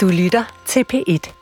Du lytter til P1.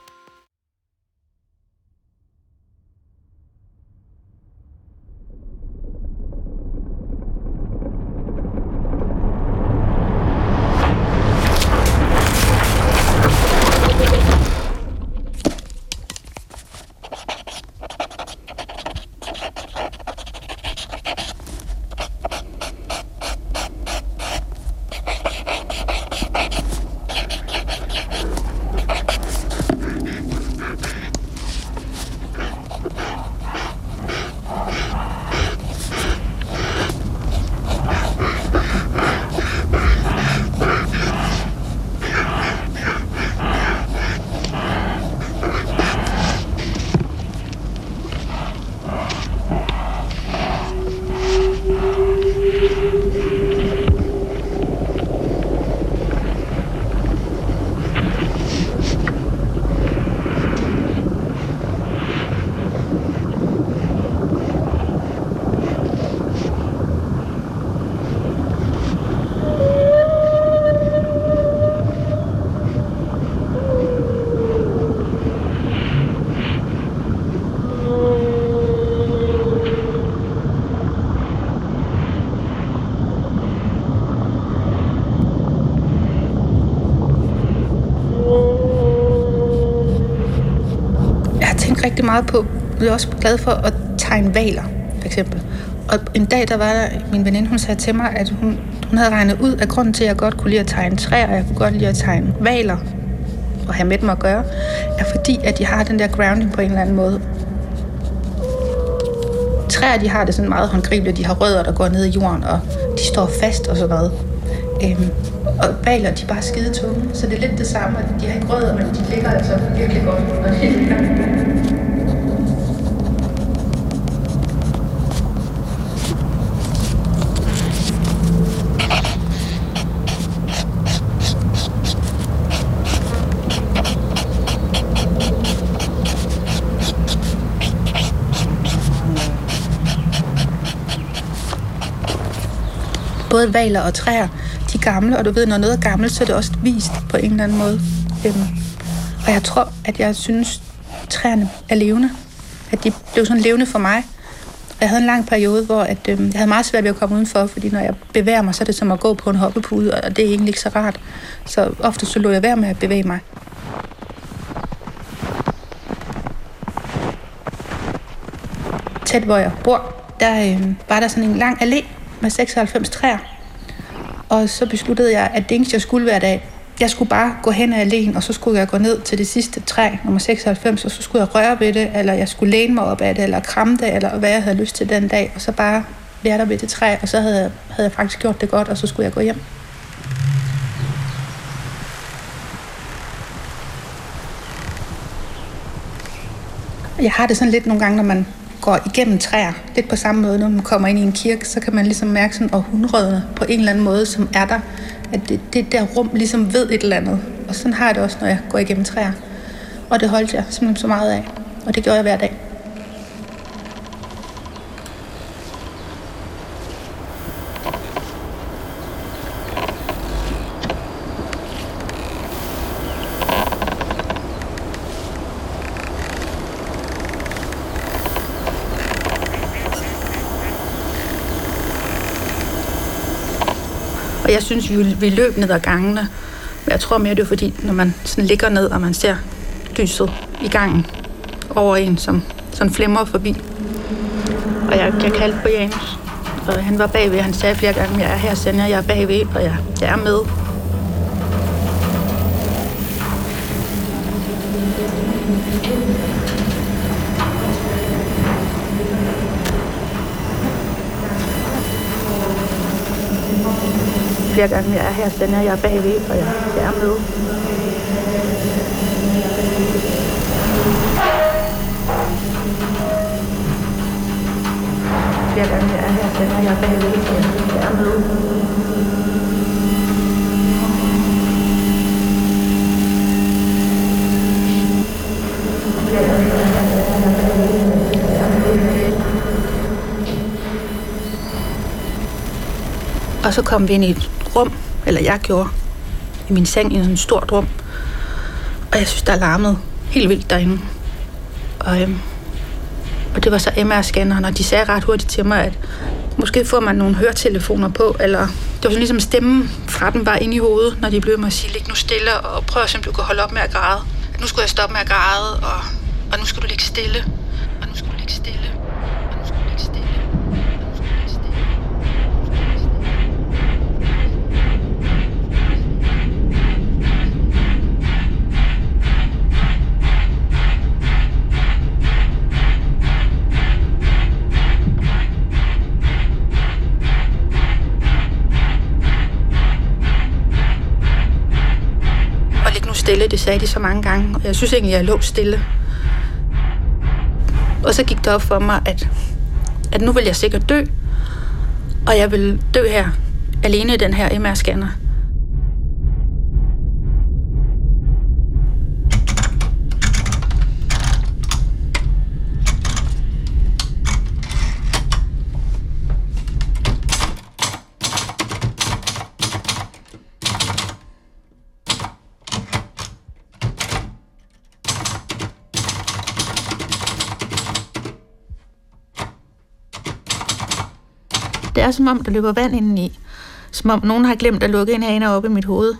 rigtig meget på, jeg er også glad for at tegne valer, for eksempel. Og en dag, der var der, min veninde, hun sagde til mig, at hun, hun havde regnet ud, af grunden til, at jeg godt kunne lide at tegne træer, og jeg kunne godt lide at tegne valer, og have med dem at gøre, er fordi, at de har den der grounding på en eller anden måde. Træer, de har det sådan meget håndgribeligt. De har rødder, der går ned i jorden, og de står fast og sådan noget. Øhm, og valer, de er bare skide tunge, så det er lidt det samme. De har ikke rødder, men de ligger altså virkelig godt. Og både valer og træer, de er gamle, og du ved, når noget er gammelt, så er det også vist på en eller anden måde. Øhm, og jeg tror, at jeg synes, træerne er levende. At de blev sådan levende for mig. Og jeg havde en lang periode, hvor at, øhm, jeg havde meget svært ved at komme udenfor, fordi når jeg bevæger mig, så er det som at gå på en hoppepude, og det er egentlig ikke så rart. Så ofte så lå jeg være med at bevæge mig. Tæt hvor jeg bor, der øh, var der sådan en lang allé med 96 træer. Og så besluttede jeg, at det eneste, jeg skulle hver dag, jeg skulle bare gå hen ad alene, og så skulle jeg gå ned til det sidste træ, nummer 96, og så skulle jeg røre ved det, eller jeg skulle læne mig op af det, eller kramme det, eller hvad jeg havde lyst til den dag, og så bare være der ved det træ, og så havde jeg, havde jeg faktisk gjort det godt, og så skulle jeg gå hjem. Jeg har det sådan lidt nogle gange, når man går igennem træer. Lidt på samme måde, når man kommer ind i en kirke, så kan man ligesom mærke sådan århundrederne på en eller anden måde, som er der. At det, det der rum ligesom ved et eller andet. Og sådan har jeg det også, når jeg går igennem træer. Og det holdt jeg simpelthen så meget af. Og det gjorde jeg hver dag. Og jeg synes, vi, vi løb ned ad gangene. Men jeg tror mere, det er fordi, når man sådan ligger ned, og man ser lyset i gangen over en, som sådan flimrer forbi. Og jeg, jeg kaldte på Janus, og han var bagved. Han sagde flere gange, jeg er her, Senja, jeg er bagved, og jeg, jeg er med. Flere gange, jeg er her, sender jeg er bagved, og jeg, jeg er med. Flere gange, jeg er her, sender jeg er bagved, og jeg, jeg er med. Og så kom vi ind i et rum, eller jeg gjorde, i min seng i en stort rum. Og jeg synes, der larmede helt vildt derinde. Og, øhm, og det var så MR-scanneren, og de sagde ret hurtigt til mig, at måske får man nogle høretelefoner på, eller det var sådan ligesom stemmen fra den var inde i hovedet, når de blev med at sige, lig nu stille, og prøv at se, om du kan holde op med at græde. Nu skulle jeg stoppe med at græde, og, og nu skal du ligge stille. Stille, det sagde de så mange gange. Og jeg synes egentlig, jeg lå stille. Og så gik det op for mig, at, at nu vil jeg sikkert dø. Og jeg vil dø her, alene i den her MR-scanner. Er som om, der løber vand indeni. Som om nogen har glemt at lukke en hane op i mit hoved.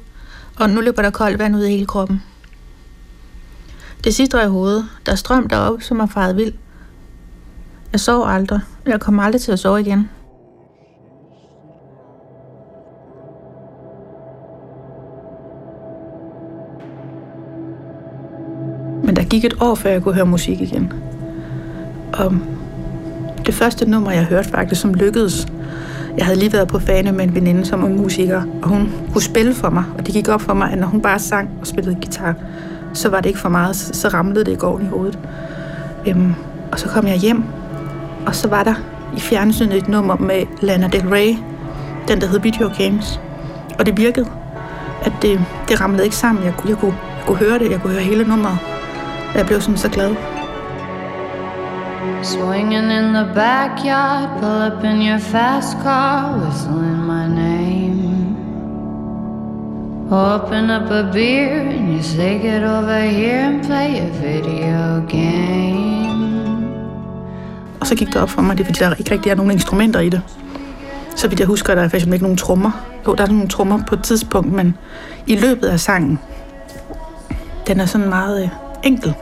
Og nu løber der koldt vand ud i hele kroppen. Det sidder i hovedet. Der er strøm deroppe, som er faret vild. Jeg sov aldrig. Jeg kommer aldrig til at sove igen. Men der gik et år, før jeg kunne høre musik igen. Og det første nummer, jeg hørte faktisk, som lykkedes. Jeg havde lige været på fane med en veninde, som var musiker, og hun kunne spille for mig, og det gik op for mig, at når hun bare sang og spillede guitar, så var det ikke for meget, så, ramlede det i går i hovedet. Øhm, og så kom jeg hjem, og så var der i fjernsynet et nummer med Lana Del Rey, den der hed Video Games, og det virkede. At det, det ramlede ikke sammen. Jeg, kunne- jeg, kunne, jeg kunne høre det, jeg kunne høre hele nummeret. Og jeg blev sådan så glad. Swinging in the backyard, pull up in your fast car, whistling my name. Open up a beer and you say, Get over here and play a video game. Og så gik det op for mig, det er fordi, der ikke rigtig er nogen instrumenter i det. Så vidt jeg husker, der er faktisk ikke nogen trommer. Jo, der er nogle trommer på et tidspunkt, men i løbet af sangen, den er sådan meget øh, enkel.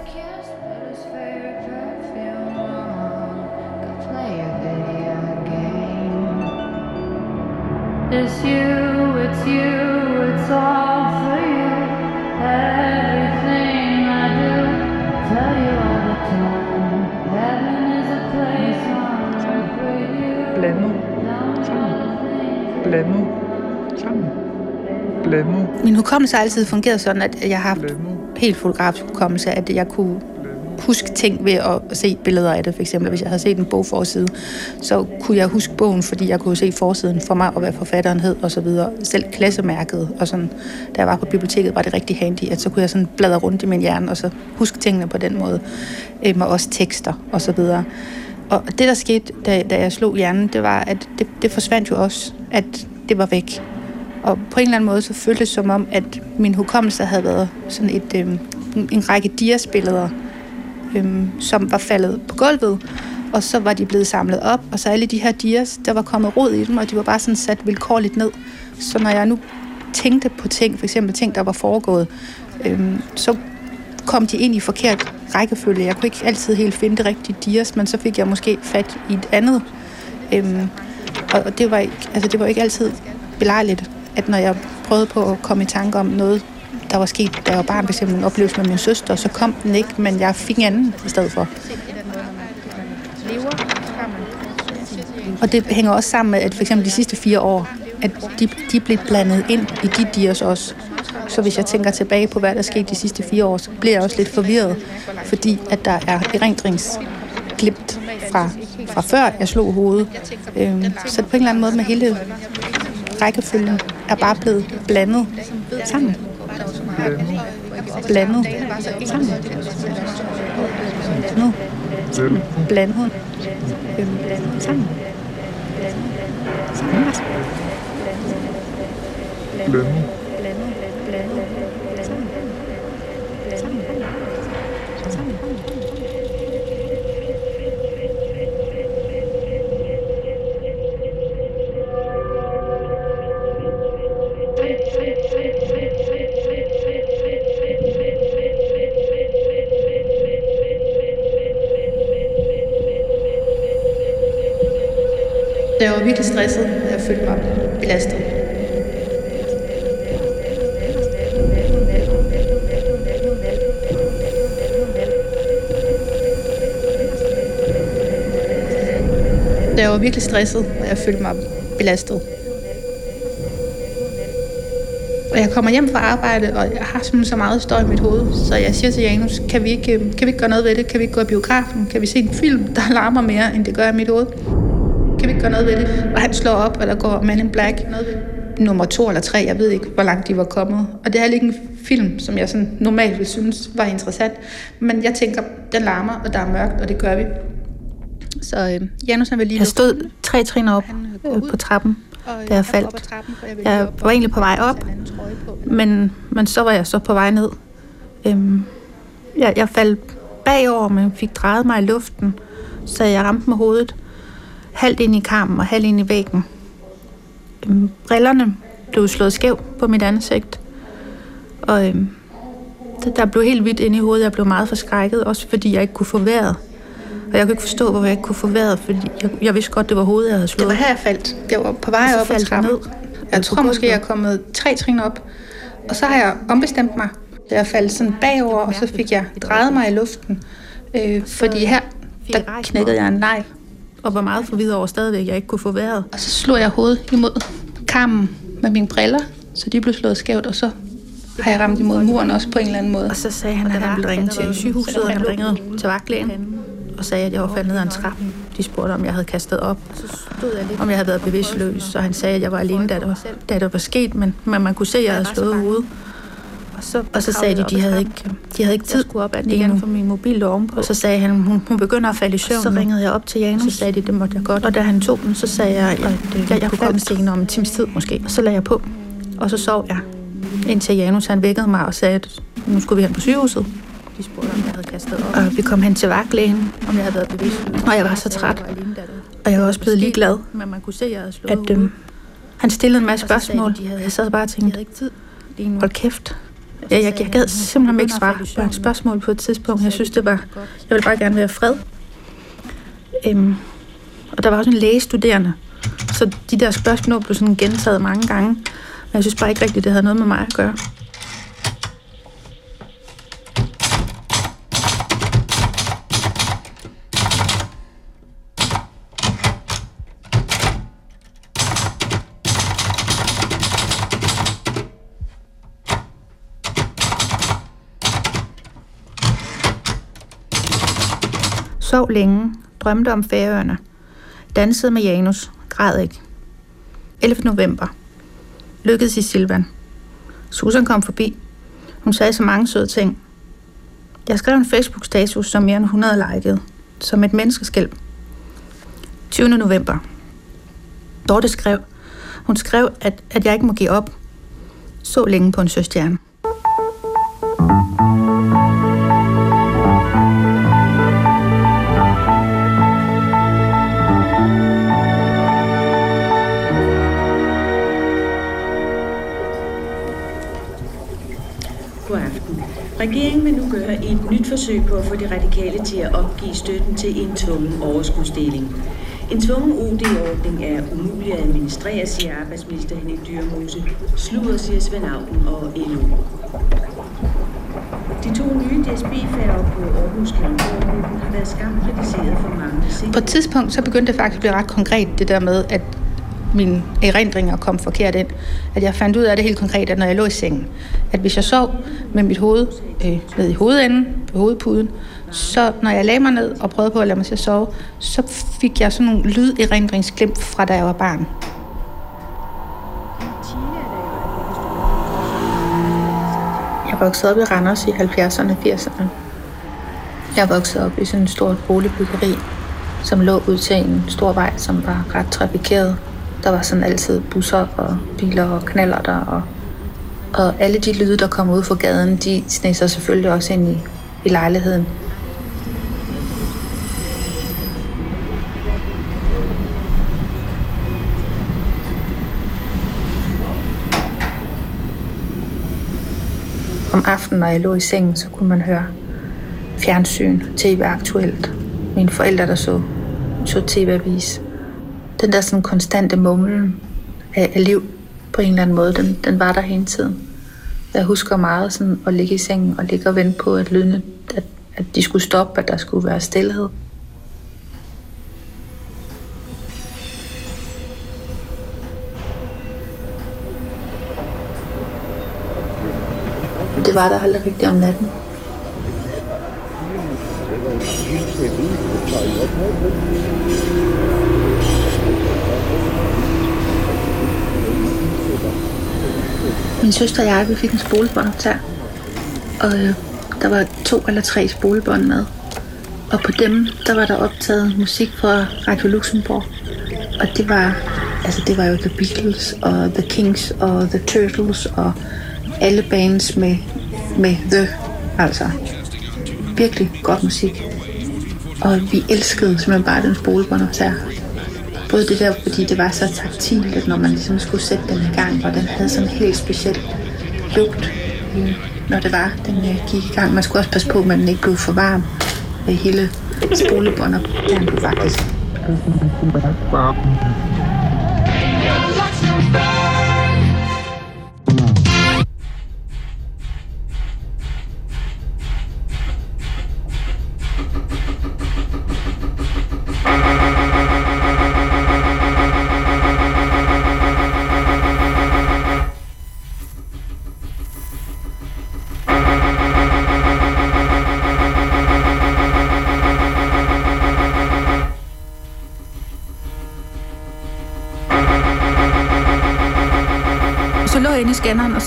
Hukommelse har altid fungeret sådan, at jeg har haft helt fotografisk hukommelse, at jeg kunne huske ting ved at se billeder af det. For eksempel, hvis jeg havde set en bogforside, så kunne jeg huske bogen, fordi jeg kunne se forsiden for mig, og hvad forfatteren hed og så videre. Selv klassemærket og sådan. Da jeg var på biblioteket, var det rigtig handy, at så kunne jeg sådan bladre rundt i min hjerne, og så huske tingene på den måde. Øhm, og også tekster og så videre. Og det, der skete, da, da jeg slog hjernen, det var, at det, det forsvandt jo også, at det var væk. Og på en eller anden måde, så føltes det som om, at min hukommelse havde været sådan et, øhm, en, række diasbilleder, øhm, som var faldet på gulvet, og så var de blevet samlet op, og så alle de her dias, der var kommet rod i dem, og de var bare sådan sat vilkårligt ned. Så når jeg nu tænkte på ting, for eksempel ting, der var foregået, øhm, så kom de ind i forkert rækkefølge. Jeg kunne ikke altid helt finde det rigtige dias, men så fik jeg måske fat i et andet. Øhm, og det var, ikke, altså det var ikke altid belejligt, at når jeg prøvede på at komme i tanke om noget, der var sket, da jeg var barn, f.eks. en oplevelse med min søster, så kom den ikke, men jeg fik en anden i stedet for. Og det hænger også sammen med, at for eksempel de sidste fire år, at de, de blev blandet ind i de dias også. Så hvis jeg tænker tilbage på, hvad der skete de sidste fire år, så bliver jeg også lidt forvirret, fordi at der er erindringsglimt fra, fra før jeg slog hovedet. Øhm, så på en eller anden måde med hele rækkefølgen er bare blevet blandet sammen. Blandet sammen. Blandet øhm, sammen. Blandet sammen. Blandet. Blandet. Sammen. Sammen. Sammen. Virkelig stresset, og jeg følte mig belastet. Da jeg var virkelig stresset, og jeg følte mig belastet. Og jeg kommer hjem fra arbejde, og jeg har simpelthen så meget støj i mit hoved, så jeg siger til Janus, kan vi, ikke, øh, kan vi ikke gøre noget ved det? Kan vi ikke gå i biografen? Kan vi se en film, der larmer mere, end det gør i mit hoved? Kan vi ikke gøre noget ved det? Og han slår op, og der går Man in Black. Nummer to eller tre, jeg ved ikke, hvor langt de var kommet. Og det er heller ikke en film, som jeg sådan normalt ville synes var interessant. Men jeg tænker, den larmer, og der er mørkt, og det gør vi. Så øh, Janus han vil lige... Jeg stod tre trin op øh, på trappen, og, da jeg faldt. jeg var egentlig på vej op, men, men så var jeg så på vej ned. Øhm, jeg, jeg faldt bagover, men fik drejet mig i luften, så jeg ramte med hovedet halvt ind i karmen og halvt ind i væggen. Øhm, brillerne blev slået skæv på mit ansigt, og øhm, det, der blev helt hvidt inde i hovedet. Jeg blev meget forskrækket, også fordi jeg ikke kunne få vejret. Og jeg kunne ikke forstå, hvorfor jeg ikke kunne få vejret, fordi jeg, jeg vidste godt, det var hovedet, jeg havde Det slået. var her, jeg faldt. Jeg var på vej op ad trappen. ned. Jeg tror måske, jeg er kommet tre trin op. Og så har jeg ombestemt mig. Jeg faldt sådan bagover, og så fik jeg drejet mig i luften. Øh, fordi her, der knækkede jeg en negl. Og var meget forvirret over stadigvæk, at jeg ikke kunne få vejret. Og så slog jeg hovedet imod karmen med mine briller, så de blev slået skævt, og så har jeg ramt imod muren også på en eller anden måde. Og så sagde han, at han ville ringe til sygehuset, og han ringede til vagtlægen og sagde, at jeg var faldet ned ad en trappe. De spurgte, om jeg havde kastet op, om jeg havde været bevidstløs, og han sagde, at jeg var alene, da det var, da det var sket, men, men man kunne se, at jeg havde slået hovedet. Og så, og så sagde de, de havde ikke, de havde ikke tid op ad igen, for min mobil ovenpå. Og så sagde han, hun, hun begynder at falde i søvn. Så ringede jeg op til Janus. Så sagde de, det måtte jeg godt. Og da han tog den, så sagde jeg, at øh, jeg, jeg kunne komme senere om en times tid måske. Og så lagde jeg på, og så sov jeg. Indtil Janus han vækkede mig og sagde, at nu skulle vi hen på sygehuset. De spurgte, om jeg havde kastet op. Og vi kom hen til vagtlægen, om jeg havde været bevidst. Og jeg var så træt. Og jeg var også blevet ligeglad, Men man kunne se, at jeg havde slået at øhm, han stillede en masse Og spørgsmål. Jeg sad bare og tænkte, hold kæft. Jeg, jeg, jeg gad simpelthen ikke svare på hans spørgsmål på et tidspunkt. Jeg synes, det var... Jeg ville bare gerne være fred. Øhm, og der var også en lægestuderende. Så de der spørgsmål blev sådan gentaget mange gange. Men jeg synes bare ikke rigtigt, det havde noget med mig at gøre. Sov længe, drømte om færøerne, dansede med Janus, græd ikke. 11. november. Lykkedes i Silvan. Susan kom forbi. Hun sagde så mange søde ting. Jeg skrev en Facebook-status, som mere end 100 likede. Som et menneskeskælv. 20. november. Dorte skrev. Hun skrev, at, at jeg ikke må give op. Så længe på en søstjerne. Regeringen vil nu gøre et nyt forsøg på at få de radikale til at opgive støtten til en tvungen overskudsdeling. En tvungen OD-ordning er umulig at administrere, siger arbejdsminister Henning Dyrmose. Sluder, siger Svend Auken og LO. De to nye DSB-færger på Aarhus Kalundborg har været skarpt kritiseret for mange På et tidspunkt, så begyndte det faktisk at blive ret konkret, det der med, at mine erindringer kom forkert ind. At jeg fandt ud af det helt konkret, at når jeg lå i sengen, at hvis jeg sov med mit hoved øh, ned i hovedenden, på hovedpuden, så når jeg lagde mig ned og prøvede på at lade mig til at sove, så fik jeg sådan nogle lyderindringsglimt fra da jeg var barn. Jeg voksede op i Randers i 70'erne og 80'erne. Jeg voksede op i sådan en stort boligbyggeri, som lå ud til en stor vej, som var ret trafikeret. Der var sådan altid busser og biler og knaller der, og, og alle de lyde, der kom ud fra gaden, de sneg sig selvfølgelig også ind i, i lejligheden. Om aftenen, når jeg lå i sengen, så kunne man høre fjernsyn, tv aktuelt. Mine forældre, der så, så tv-avis den der sådan konstante mumlen af, af liv på en eller anden måde, den, den var der hele tiden. Jeg husker meget sådan at ligge i sengen og ligge og vente på, at lydene, at, at de skulle stoppe, at der skulle være stillhed. Det var der aldrig rigtigt om natten. Min søster og jeg, vi fik en spolebåndoptager. Og øh, der var to eller tre spolebånd med. Og på dem, der var der optaget musik fra Radio Luxembourg. Og det var, altså det var jo The Beatles og The Kings og The Turtles og alle bands med, med The, altså virkelig godt musik. Og vi elskede simpelthen bare den spolebåndoptager. Både det der, fordi det var så taktilt, at når man ligesom skulle sætte den i gang, og den havde sådan en helt speciel lugt, øh, når det var, den øh, gik i gang. Man skulle også passe på, at den ikke blev for varm. Øh, hele spolebåndoptageren blev faktisk. Så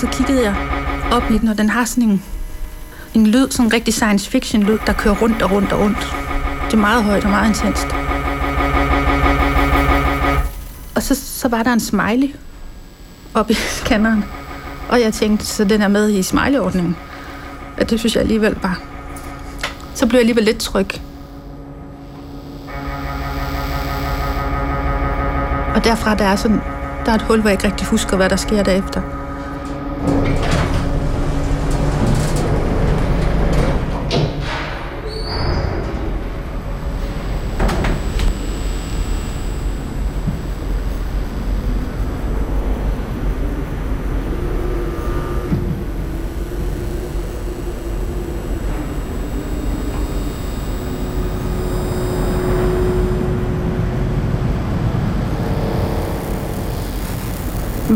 så kiggede jeg op i den, og den har sådan en, en lyd, sådan en rigtig science fiction lyd, der kører rundt og rundt og rundt. Det er meget højt og meget intenst. Og så, så var der en smiley op i scanneren. Og jeg tænkte, så den er med i smiley-ordningen. Ja, det synes jeg alligevel bare. Så blev jeg alligevel lidt tryg. Og derfra der er sådan, der er et hul, hvor jeg ikke rigtig husker, hvad der sker derefter.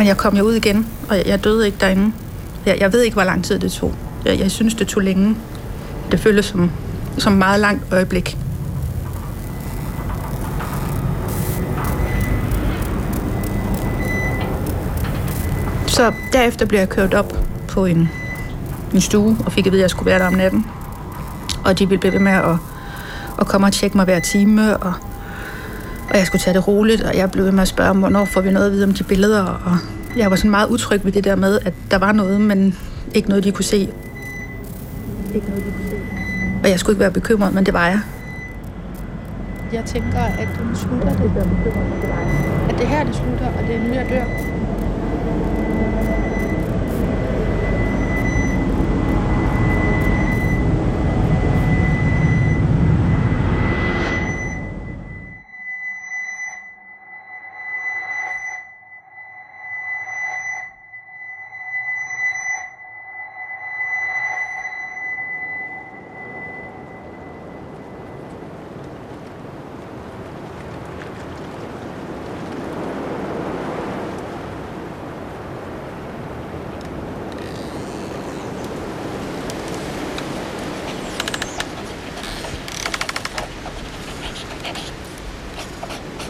Men jeg kom jo ud igen, og jeg, jeg døde ikke derinde. Jeg, jeg ved ikke, hvor lang tid det tog. Jeg, jeg synes, det tog længe. Det føltes som, som meget langt øjeblik. Så derefter blev jeg kørt op på en, en stue, og fik at vide, at jeg skulle være der om natten. Og de ville blive ved med at, at komme og tjekke mig hver time, og, og jeg skulle tage det roligt, og jeg blev ved med at spørge, hvornår får vi noget at vide om de billeder, og jeg var sådan meget utryg ved det der med, at der var noget, men ikke noget, de kunne se. Ikke noget, de kunne se. Og jeg skulle ikke være bekymret, men det var jeg. Jeg tænker, at den slutter det. At det her, det slutter, og det er nu, jeg dør.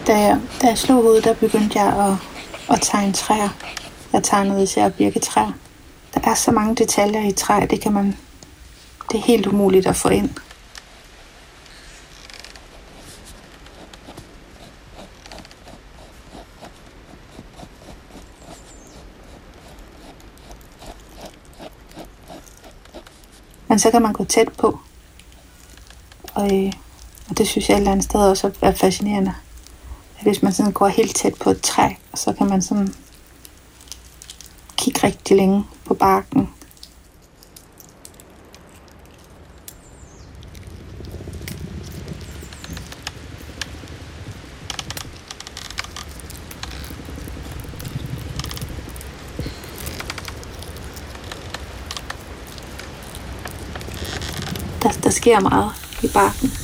Da jeg, da jeg slog hovedet, der begyndte jeg at, at tegne træer. Jeg tegnede især birketræer. Der er så mange detaljer i træ, det kan man... Det er helt umuligt at få ind. Men så kan man gå tæt på. Og, øh, og det synes jeg et eller andet sted også er fascinerende hvis man sådan går helt tæt på et træ, så kan man sådan kigge rigtig længe på barken. Der, der sker meget i barken.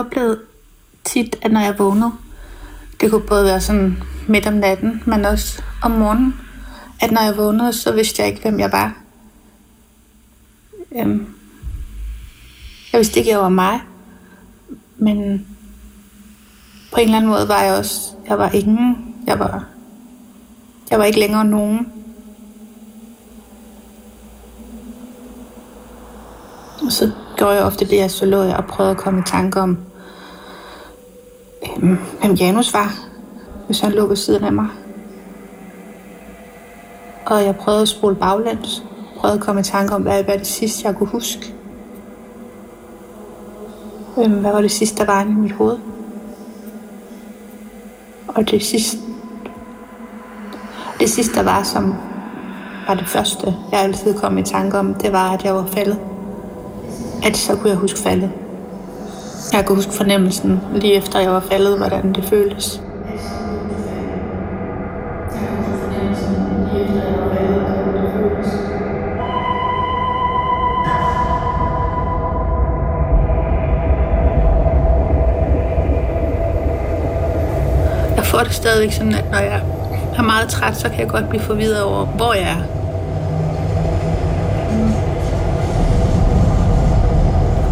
Oplevet tit, at når jeg vågnede, det kunne både være sådan midt om natten, men også om morgenen, at når jeg vågnede, så vidste jeg ikke, hvem jeg var. Øhm, jeg vidste ikke, jeg var mig, men på en eller anden måde var jeg også, jeg var ingen, jeg var, jeg var ikke længere nogen. Og så gjorde jeg ofte det, jeg så lå jeg og prøvede at komme i tanke om, hvem Janus var, hvis han lå ved siden af mig. Og jeg prøvede at spole baglæns. Prøvede at komme i tanke om, hvad, hvad det sidste, jeg kunne huske. Øhm, hvad var det sidste, der var inde i mit hoved? Og det sidste, det sidste, der var, som var det første, jeg altid kom i tanke om, det var, at jeg var faldet at så kunne jeg huske faldet. Jeg kan huske fornemmelsen lige efter jeg var faldet, hvordan det føltes. Jeg får det stadigvæk sådan, at når jeg er meget træt, så kan jeg godt blive forvirret over, hvor jeg er.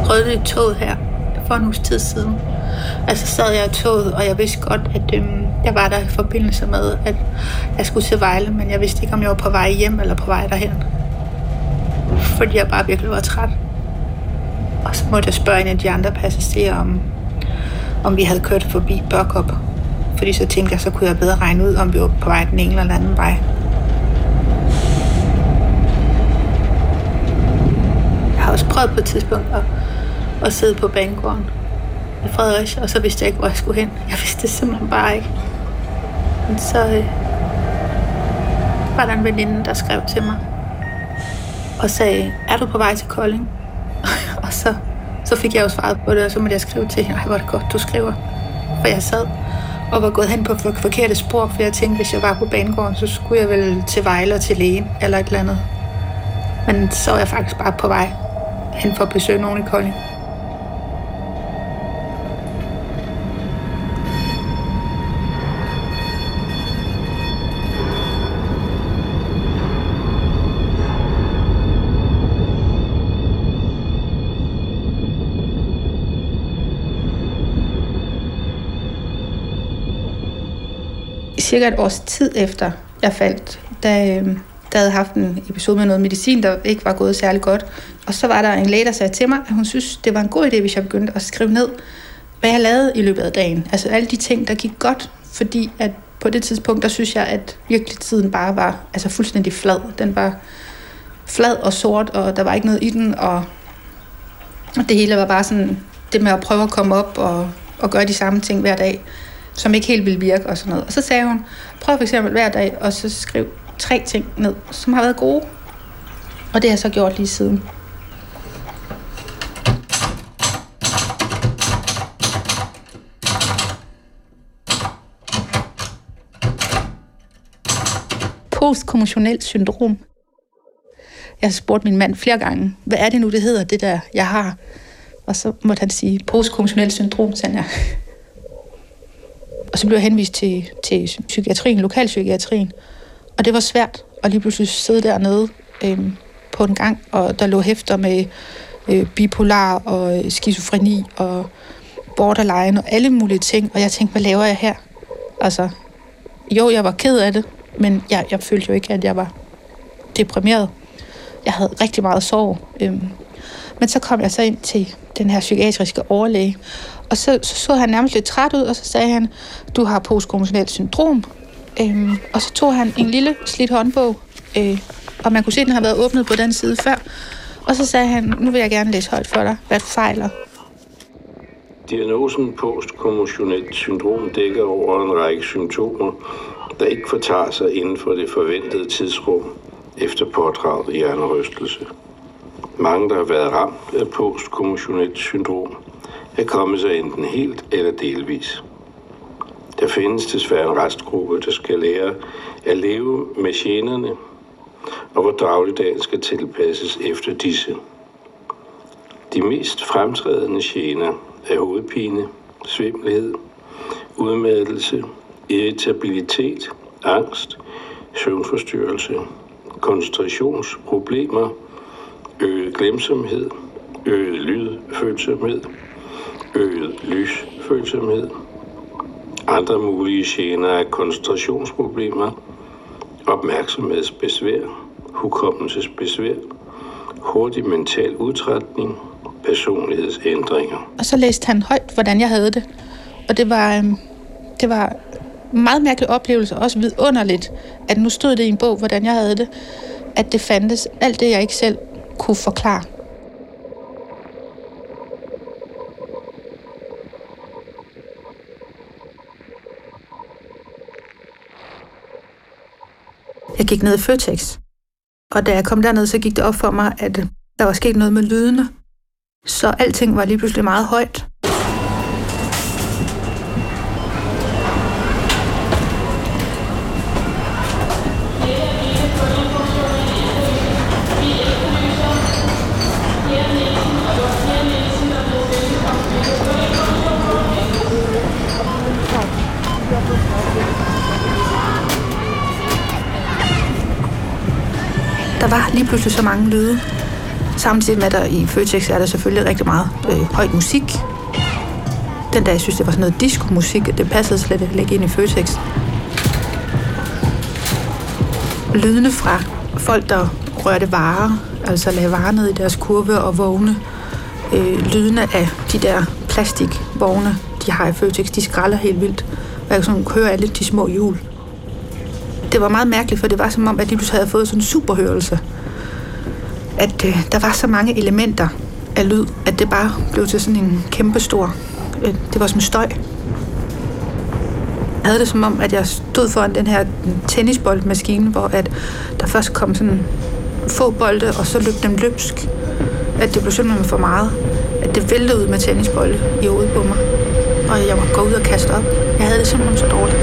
prøvede det i toget her for en uges tid siden. Altså sad jeg i toget, og jeg vidste godt, at øhm, jeg var der i forbindelse med, at jeg skulle til Vejle, men jeg vidste ikke, om jeg var på vej hjem eller på vej derhen. Fordi jeg bare virkelig var træt. Og så måtte jeg spørge en af de andre passagerer, om, om vi havde kørt forbi Børkop. Fordi så tænkte jeg, så kunne jeg bedre regne ud, om vi var på vej den ene eller anden vej. Jeg har også prøvet på et tidspunkt at og sidde på banegården i Fredericia, og så vidste jeg ikke, hvor jeg skulle hen. Jeg vidste det simpelthen bare ikke. Men så øh, var der en veninde, der skrev til mig og sagde, er du på vej til Kolding? og så, så fik jeg jo svaret på det, og så måtte jeg skrive til hende, hvor det godt, du skriver. For jeg sad og var gået hen på forkerte spor, for jeg tænkte, hvis jeg var på banegården, så skulle jeg vel til Vejle og til lægen, eller et eller andet. Men så var jeg faktisk bare på vej hen for at besøge nogen i Kolding. Cirka et års tid efter jeg faldt, da, øh, der havde haft en episode med noget medicin, der ikke var gået særlig godt. Og så var der en læge, der sagde til mig, at hun synes, det var en god idé, hvis jeg begyndte at skrive ned, hvad jeg lavede i løbet af dagen. Altså alle de ting, der gik godt, fordi at på det tidspunkt, der synes jeg, at virkelig tiden bare var altså fuldstændig flad. Den var flad og sort, og der var ikke noget i den, og, og det hele var bare sådan det med at prøve at komme op og, og gøre de samme ting hver dag som ikke helt ville virke og sådan noget. Og så sagde hun, prøv for eksempel hver dag, og så skriv tre ting ned, som har været gode. Og det har jeg så gjort lige siden. Postkommissionelt syndrom. Jeg har spurgt min mand flere gange, hvad er det nu, det hedder, det der, jeg har? Og så måtte han sige, postkommissionelt syndrom, sagde jeg. Og så blev jeg henvist til, til psykiatrien, lokalpsykiatrien. Og det var svært at lige pludselig sidde dernede øh, på en gang, og der lå hæfter med øh, bipolar og øh, skizofreni og borderline og alle mulige ting. Og jeg tænkte, hvad laver jeg her? Altså, jo, jeg var ked af det, men jeg, jeg følte jo ikke, at jeg var deprimeret. jeg havde rigtig meget sorg. Øhm, men så kom jeg så ind til den her psykiatriske overlæge, og så, så så han nærmest lidt træt ud, og så sagde han, du har postkommunalt syndrom. Øhm, og så tog han en lille slidt håndbog, øh, og man kunne se, at den har været åbnet på den side før. Og så sagde han, nu vil jeg gerne læse højt for dig, hvad du fejler. Diagnosen postkommotionelt syndrom dækker over en række symptomer, der ikke fortager sig inden for det forventede tidsrum efter pådraget hjernerystelse. Mange, der har været ramt af postkommotionelt syndrom, er kommet sig enten helt eller delvis. Der findes desværre en restgruppe, der skal lære at leve med generne, og hvor dagligdagen skal tilpasses efter disse. De mest fremtrædende gener er hovedpine, svimmelhed, udmattelse, irritabilitet, angst, søvnforstyrrelse, koncentrationsproblemer, øget glemsomhed, øget lydfølsomhed, øget lysfølsomhed. Andre mulige gener er koncentrationsproblemer, opmærksomhedsbesvær, hukommelsesbesvær, hurtig mental udtrætning, personlighedsændringer. Og så læste han højt, hvordan jeg havde det. Og det var, øhm, det var meget mærkelig oplevelse, også vidunderligt, at nu stod det i en bog, hvordan jeg havde det, at det fandtes alt det, jeg ikke selv kunne forklare. Jeg gik ned i Føtex, og da jeg kom derned, så gik det op for mig, at der var sket noget med lydene. Så alting var lige pludselig meget højt. Pludselig så mange lyde. Samtidig med, at der i Føtex er der selvfølgelig rigtig meget øh, højt musik. Den dag, jeg synes, det var sådan noget disco-musik, det passede slet ikke ind i Føtex. Lydene fra folk, der rørte varer, altså lagde varer ned i deres kurve og vogne. Øh, lydene af de der plastikvogne, de har i Føtex, de skralder helt vildt. Og jeg kunne høre alle de små hjul. Det var meget mærkeligt, for det var som om, at de pludselig havde fået sådan en superhørelse at øh, der var så mange elementer af lyd, at det bare blev til sådan en kæmpe stor... Øh, det var som støj. Jeg havde det som om, at jeg stod foran den her tennisboldmaskine, hvor at der først kom sådan få bolde, og så løb dem løbsk. At det blev simpelthen for meget. At det væltede ud med tennisbolde i hovedet på mig. Og jeg måtte gå ud og kaste op. Jeg havde det simpelthen så dårligt.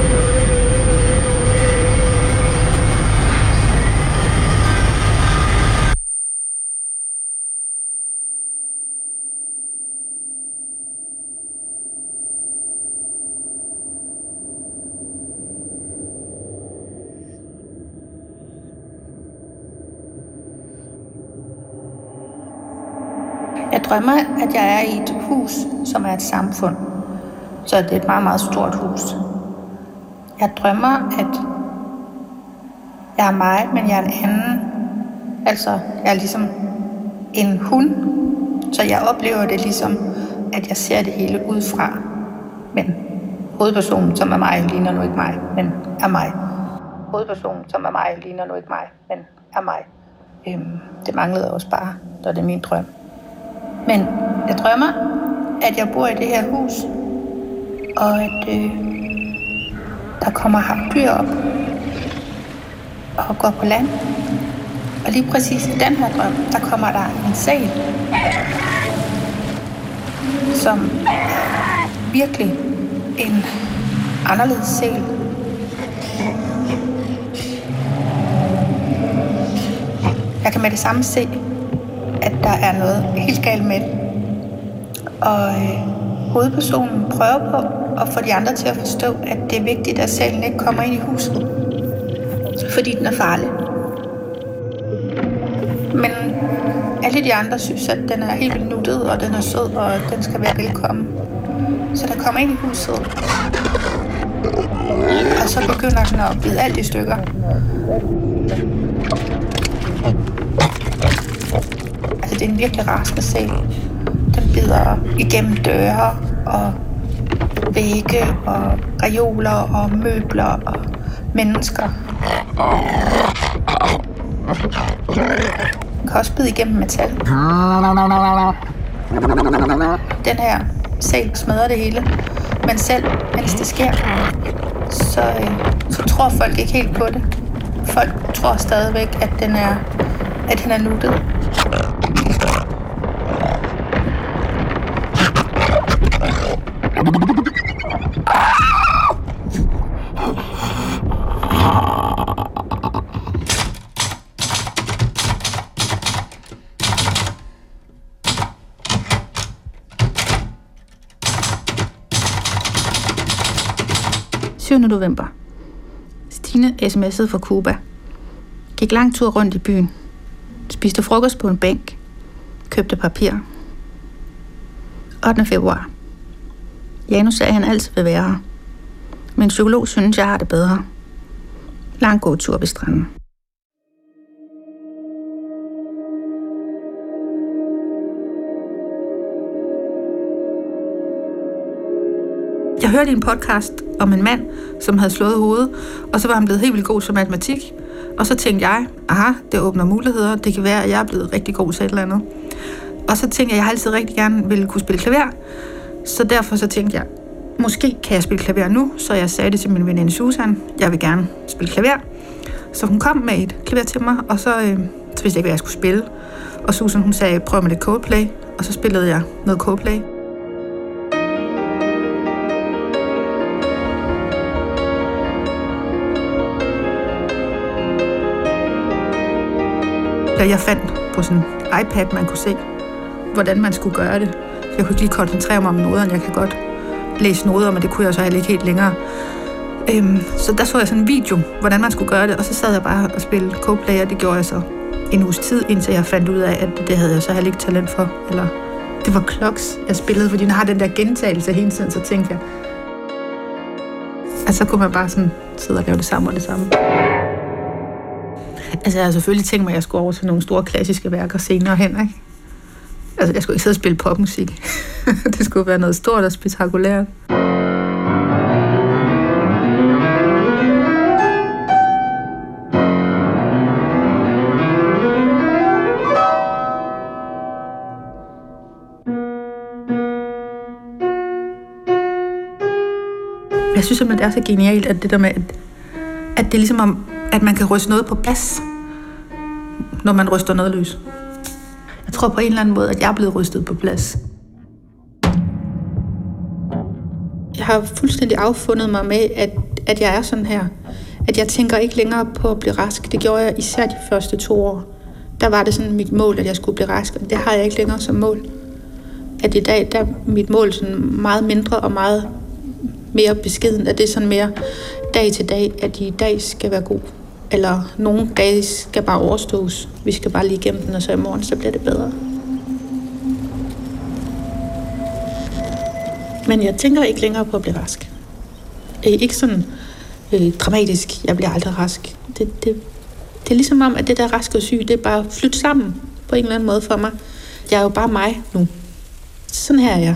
Drømmer, at jeg er i et hus, som er et samfund. Så det er et meget, meget stort hus. Jeg drømmer, at jeg er mig, men jeg er en anden. Altså, jeg er ligesom en hund. Så jeg oplever det ligesom, at jeg ser det hele udefra. Men hovedpersonen, som er mig, ligner nu ikke mig, men er mig. Hovedpersonen, som er mig, ligner nu ikke mig, men er mig. Øhm, det manglede også bare, da det er min drøm. Men jeg drømmer, at jeg bor i det her hus, og at øh, der kommer dyr op og går på land. Og lige præcis i den her drøm, der kommer der en sal, som virkelig en anderledes sal. Jeg kan med det samme se, at der er noget helt galt med det. Og øh, hovedpersonen prøver på at få de andre til at forstå, at det er vigtigt, at sælen ikke kommer ind i huset. Fordi den er farlig. Men alle de andre synes, at den er helt vildt nuttet, og den er sød, og den skal være velkommen. Så der kommer ind i huset. Og så begynder den at bide alt i stykker. Det er en virkelig rasende sæl. Den bider igennem døre og vægge og reoler og møbler og mennesker. Den kan også bide igennem metal. Den her sæl smadrer det hele. Men selv mens det sker, så, øh, så tror folk ikke helt på det. Folk tror stadigvæk, at den er, at den er nuttet. November. Stine sms'ede fra Cuba. Gik lang tur rundt i byen. Spiste frokost på en bænk. Købte papir. 8. februar. Janus sagde, at han altid vil være her. Min psykolog synes, jeg har det bedre. Lang god tur ved stranden. Hørte en podcast om en mand, som havde slået hovedet, og så var han blevet helt vildt god til matematik. Og så tænkte jeg, aha, det åbner muligheder. Det kan være, at jeg er blevet rigtig god til et eller andet. Og så tænkte jeg, at jeg har altid rigtig gerne ville kunne spille klaver. Så derfor så tænkte jeg, måske kan jeg spille klaver nu. Så jeg sagde det til min veninde Susan, jeg vil gerne spille klaver. Så hun kom med et klaver til mig, og så, øh, så vidste jeg ikke, hvad jeg skulle spille. Og Susan hun sagde, prøv med lidt Coldplay. Og så spillede jeg noget Coldplay. Artikler, jeg fandt på sådan en iPad, man kunne se, hvordan man skulle gøre det. Jeg kunne ikke lige koncentrere mig om noderne. Jeg kan godt læse noder, men det kunne jeg så heller ikke helt længere. Øhm, så der så jeg sådan en video, hvordan man skulle gøre det, og så sad jeg bare og spillede Coplay, og det gjorde jeg så en uges tid, indtil jeg fandt ud af, at det havde jeg så heller ikke talent for. Eller det var kloks, jeg spillede, fordi den har den der gentagelse hele tiden, så tænkte jeg, at så kunne man bare sådan sidde og lave det samme og det samme. Altså, jeg har selvfølgelig tænkt mig, at jeg skulle over til nogle store klassiske værker senere hen, ikke? Altså, jeg skulle ikke sidde og spille popmusik. det skulle være noget stort og spektakulært. Jeg synes simpelthen, det er så genialt, at det der med, at, at det er ligesom om, at man kan ryste noget på plads, når man ryster noget løs. Jeg tror på en eller anden måde, at jeg er blevet rystet på plads. Jeg har fuldstændig affundet mig med, at, at jeg er sådan her. At jeg tænker ikke længere på at blive rask. Det gjorde jeg især de første to år. Der var det sådan mit mål, at jeg skulle blive rask, og det har jeg ikke længere som mål. At i dag, der er mit mål sådan meget mindre og meget mere beskeden, at det er sådan mere dag til dag, at i dag skal være god eller nogle dage skal bare overstås. Vi skal bare lige igennem den, og så i morgen, så bliver det bedre. Men jeg tænker ikke længere på at blive rask. Øh, ikke sådan øh, dramatisk, jeg bliver aldrig rask. Det, det, det er ligesom om, at det der rask og syg, det er bare flyttet sammen på en eller anden måde for mig. Jeg er jo bare mig nu. Sådan her er jeg.